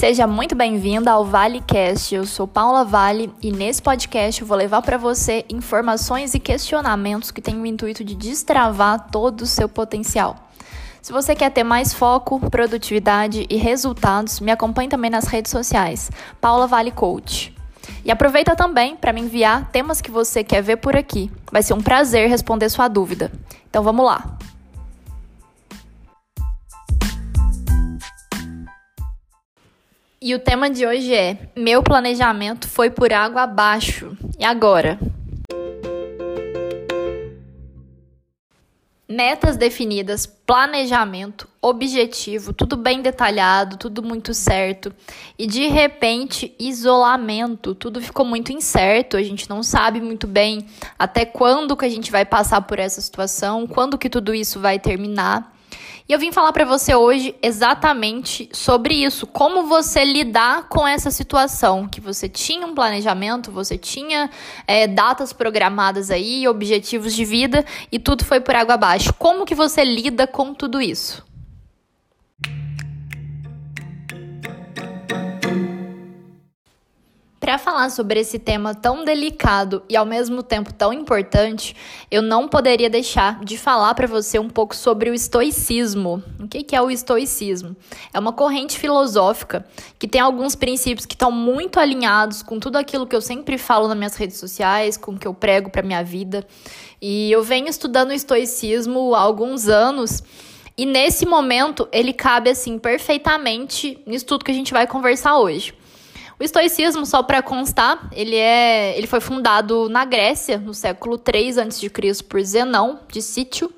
Seja muito bem-vinda ao ValeCast. Eu sou Paula Vale e nesse podcast eu vou levar para você informações e questionamentos que têm o intuito de destravar todo o seu potencial. Se você quer ter mais foco, produtividade e resultados, me acompanhe também nas redes sociais, Paula Vale Coach. E aproveita também para me enviar temas que você quer ver por aqui. Vai ser um prazer responder sua dúvida. Então vamos lá. E o tema de hoje é: Meu planejamento foi por água abaixo. E agora? Metas definidas, planejamento, objetivo, tudo bem detalhado, tudo muito certo. E de repente, isolamento, tudo ficou muito incerto, a gente não sabe muito bem até quando que a gente vai passar por essa situação, quando que tudo isso vai terminar. E eu vim falar para você hoje exatamente sobre isso, como você lidar com essa situação, que você tinha um planejamento, você tinha é, datas programadas aí, objetivos de vida e tudo foi por água abaixo. Como que você lida com tudo isso? Para falar sobre esse tema tão delicado e ao mesmo tempo tão importante, eu não poderia deixar de falar para você um pouco sobre o estoicismo. O que é o estoicismo? É uma corrente filosófica que tem alguns princípios que estão muito alinhados com tudo aquilo que eu sempre falo nas minhas redes sociais, com o que eu prego para minha vida. E eu venho estudando o estoicismo há alguns anos. E nesse momento ele cabe assim perfeitamente nisso tudo que a gente vai conversar hoje. O estoicismo, só para constar, ele, é, ele foi fundado na Grécia, no século 3 a.C., por Zenão, de Sítio.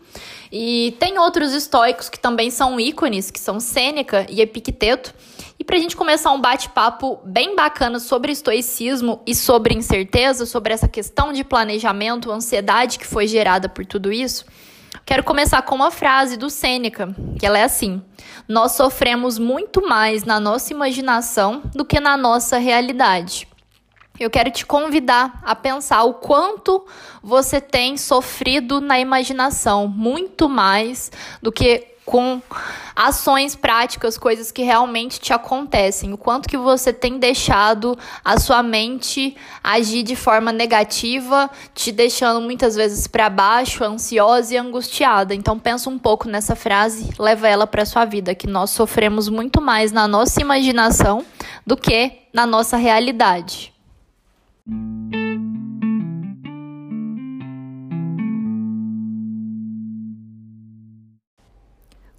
E tem outros estoicos que também são ícones, que são Sêneca e Epicteto. E para a gente começar um bate-papo bem bacana sobre estoicismo e sobre incerteza, sobre essa questão de planejamento, ansiedade que foi gerada por tudo isso, Quero começar com uma frase do Sêneca, que ela é assim: Nós sofremos muito mais na nossa imaginação do que na nossa realidade. Eu quero te convidar a pensar o quanto você tem sofrido na imaginação, muito mais do que com ações práticas, coisas que realmente te acontecem, o quanto que você tem deixado a sua mente agir de forma negativa, te deixando muitas vezes para baixo, ansiosa e angustiada. Então pensa um pouco nessa frase, leva ela para sua vida, que nós sofremos muito mais na nossa imaginação do que na nossa realidade.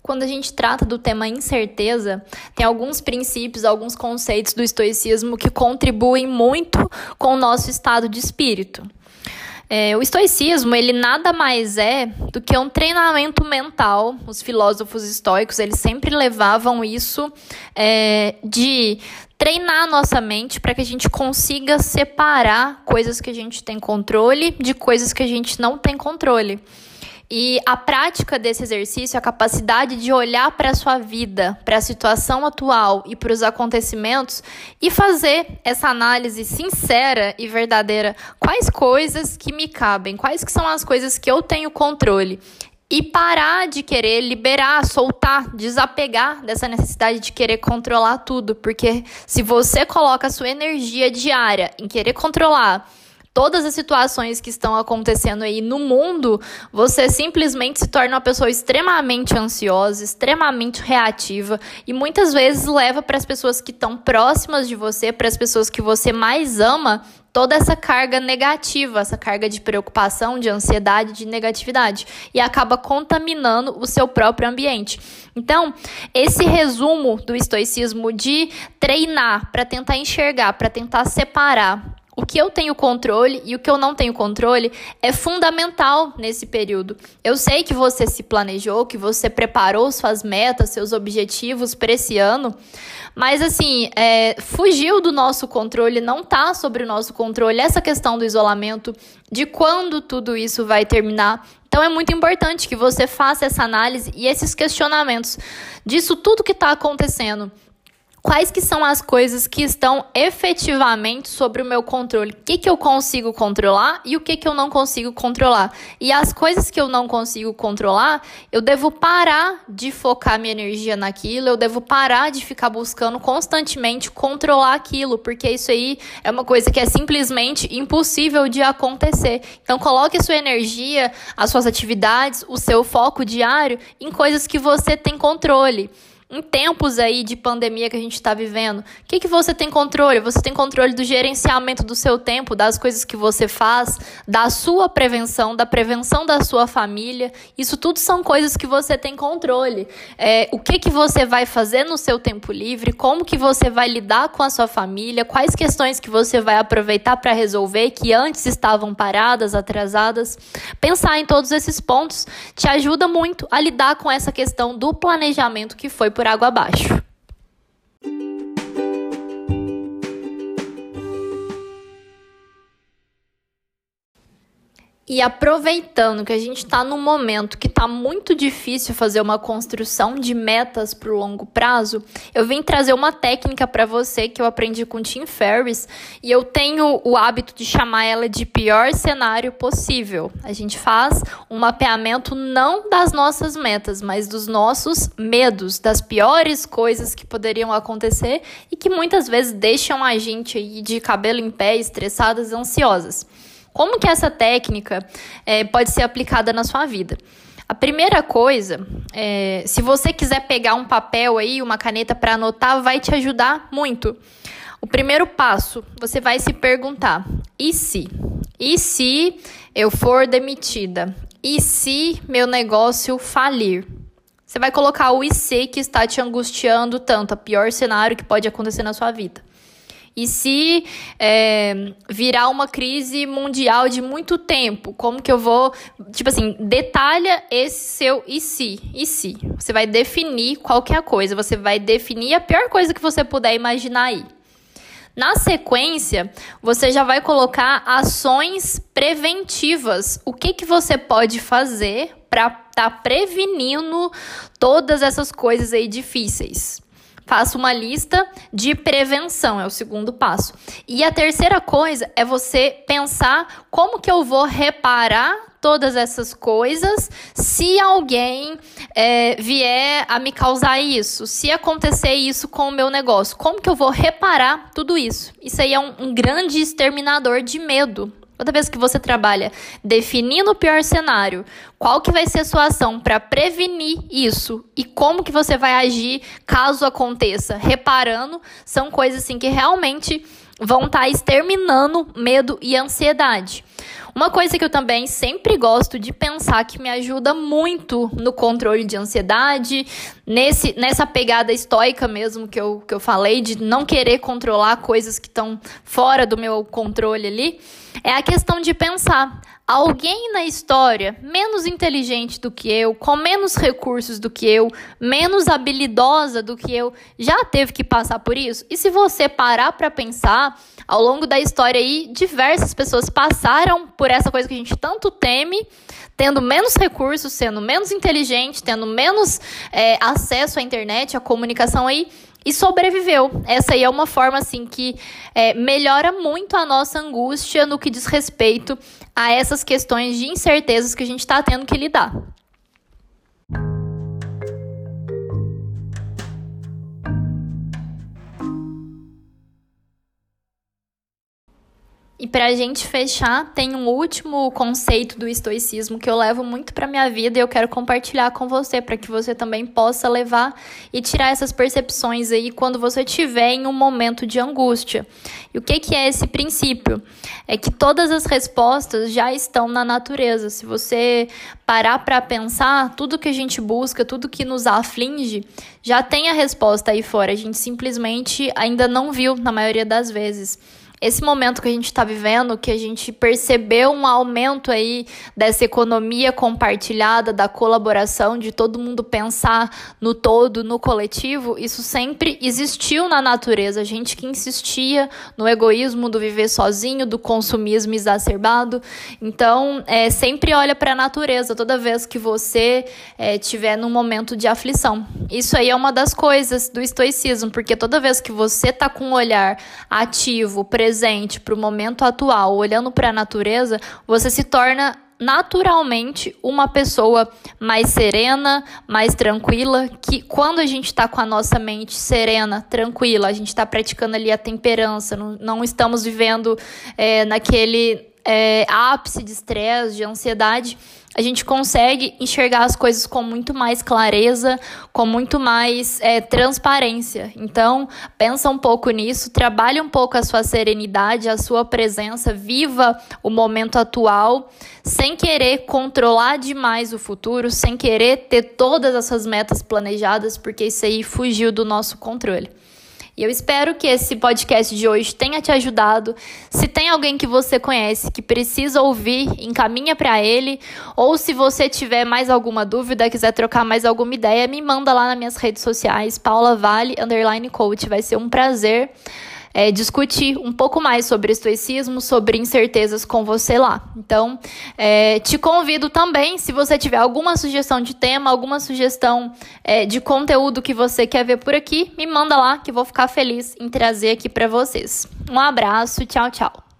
Quando a gente trata do tema incerteza, tem alguns princípios, alguns conceitos do estoicismo que contribuem muito com o nosso estado de espírito. É, o estoicismo, ele nada mais é do que um treinamento mental. Os filósofos estoicos, eles sempre levavam isso é, de treinar a nossa mente para que a gente consiga separar coisas que a gente tem controle de coisas que a gente não tem controle. E a prática desse exercício, a capacidade de olhar para a sua vida, para a situação atual e para os acontecimentos e fazer essa análise sincera e verdadeira, quais coisas que me cabem, quais que são as coisas que eu tenho controle? E parar de querer liberar, soltar, desapegar dessa necessidade de querer controlar tudo, porque se você coloca a sua energia diária em querer controlar todas as situações que estão acontecendo aí no mundo, você simplesmente se torna uma pessoa extremamente ansiosa, extremamente reativa e muitas vezes leva para as pessoas que estão próximas de você, para as pessoas que você mais ama, toda essa carga negativa, essa carga de preocupação, de ansiedade, de negatividade e acaba contaminando o seu próprio ambiente. Então, esse resumo do estoicismo de treinar para tentar enxergar, para tentar separar o que eu tenho controle e o que eu não tenho controle é fundamental nesse período. Eu sei que você se planejou, que você preparou suas metas, seus objetivos para esse ano, mas assim, é, fugiu do nosso controle, não está sobre o nosso controle essa questão do isolamento, de quando tudo isso vai terminar. Então é muito importante que você faça essa análise e esses questionamentos disso tudo que está acontecendo quais que são as coisas que estão efetivamente sobre o meu controle. O que, que eu consigo controlar e o que, que eu não consigo controlar. E as coisas que eu não consigo controlar, eu devo parar de focar minha energia naquilo, eu devo parar de ficar buscando constantemente controlar aquilo, porque isso aí é uma coisa que é simplesmente impossível de acontecer. Então coloque a sua energia, as suas atividades, o seu foco diário em coisas que você tem controle em tempos aí de pandemia que a gente está vivendo, o que, que você tem controle? Você tem controle do gerenciamento do seu tempo, das coisas que você faz, da sua prevenção, da prevenção da sua família. Isso tudo são coisas que você tem controle. É, o que, que você vai fazer no seu tempo livre? Como que você vai lidar com a sua família? Quais questões que você vai aproveitar para resolver que antes estavam paradas, atrasadas? Pensar em todos esses pontos te ajuda muito a lidar com essa questão do planejamento que foi por por água abaixo. E aproveitando que a gente está num momento que está muito difícil fazer uma construção de metas para o longo prazo, eu vim trazer uma técnica para você que eu aprendi com Tim Ferriss e eu tenho o hábito de chamar ela de pior cenário possível. A gente faz um mapeamento não das nossas metas, mas dos nossos medos, das piores coisas que poderiam acontecer e que muitas vezes deixam a gente aí de cabelo em pé, estressadas, ansiosas. Como que essa técnica é, pode ser aplicada na sua vida? A primeira coisa, é, se você quiser pegar um papel aí, uma caneta para anotar, vai te ajudar muito. O primeiro passo, você vai se perguntar: e se? E se eu for demitida? E se meu negócio falir? Você vai colocar o IC que está te angustiando tanto, a pior cenário que pode acontecer na sua vida. E se é, virar uma crise mundial de muito tempo, como que eu vou. Tipo assim, detalha esse seu e se. E se. Você vai definir qual que é coisa. Você vai definir a pior coisa que você puder imaginar aí. Na sequência, você já vai colocar ações preventivas. O que, que você pode fazer para estar tá prevenindo todas essas coisas aí difíceis? Faça uma lista de prevenção, é o segundo passo. E a terceira coisa é você pensar como que eu vou reparar todas essas coisas se alguém é, vier a me causar isso, se acontecer isso com o meu negócio, como que eu vou reparar tudo isso? Isso aí é um, um grande exterminador de medo. Toda vez que você trabalha definindo o pior cenário, qual que vai ser a sua ação para prevenir isso e como que você vai agir caso aconteça, reparando, são coisas assim que realmente vão estar tá exterminando medo e ansiedade. Uma coisa que eu também sempre gosto de pensar que me ajuda muito no controle de ansiedade, nesse, nessa pegada estoica mesmo que eu, que eu falei, de não querer controlar coisas que estão fora do meu controle ali, é a questão de pensar. Alguém na história menos inteligente do que eu, com menos recursos do que eu, menos habilidosa do que eu, já teve que passar por isso? E se você parar para pensar, ao longo da história aí, diversas pessoas passaram por essa coisa que a gente tanto teme, tendo menos recursos, sendo menos inteligente, tendo menos é, acesso à internet, à comunicação aí, e sobreviveu. Essa aí é uma forma assim que é, melhora muito a nossa angústia no que diz respeito a essas questões de incertezas que a gente está tendo que lidar. E para a gente fechar, tem um último conceito do estoicismo que eu levo muito para minha vida e eu quero compartilhar com você para que você também possa levar e tirar essas percepções aí quando você tiver em um momento de angústia. E o que que é esse princípio? É que todas as respostas já estão na natureza. Se você parar para pensar, tudo que a gente busca, tudo que nos aflige, já tem a resposta aí fora. A gente simplesmente ainda não viu na maioria das vezes. Esse momento que a gente está vivendo, que a gente percebeu um aumento aí dessa economia compartilhada, da colaboração, de todo mundo pensar no todo, no coletivo, isso sempre existiu na natureza. A gente que insistia no egoísmo do viver sozinho, do consumismo exacerbado. Então, é, sempre olha para a natureza toda vez que você é, tiver num momento de aflição. Isso aí é uma das coisas do estoicismo, porque toda vez que você tá com um olhar ativo, presente para o momento atual, olhando para a natureza, você se torna naturalmente uma pessoa mais serena, mais tranquila, que quando a gente está com a nossa mente serena, tranquila, a gente está praticando ali a temperança, não, não estamos vivendo é, naquele é, ápice de estresse, de ansiedade, a gente consegue enxergar as coisas com muito mais clareza, com muito mais é, transparência. Então, pensa um pouco nisso, trabalhe um pouco a sua serenidade, a sua presença, viva o momento atual, sem querer controlar demais o futuro, sem querer ter todas essas metas planejadas, porque isso aí fugiu do nosso controle. E eu espero que esse podcast de hoje tenha te ajudado. Se tem alguém que você conhece que precisa ouvir, encaminha para ele. Ou se você tiver mais alguma dúvida, quiser trocar mais alguma ideia, me manda lá nas minhas redes sociais, Paula Vale, underline coach. Vai ser um prazer é, discutir um pouco mais sobre estoicismo, sobre incertezas com você lá. Então, é, te convido também, se você tiver alguma sugestão de tema, alguma sugestão é, de conteúdo que você quer ver por aqui, me manda lá que eu vou ficar feliz em trazer aqui para vocês. Um abraço, tchau, tchau.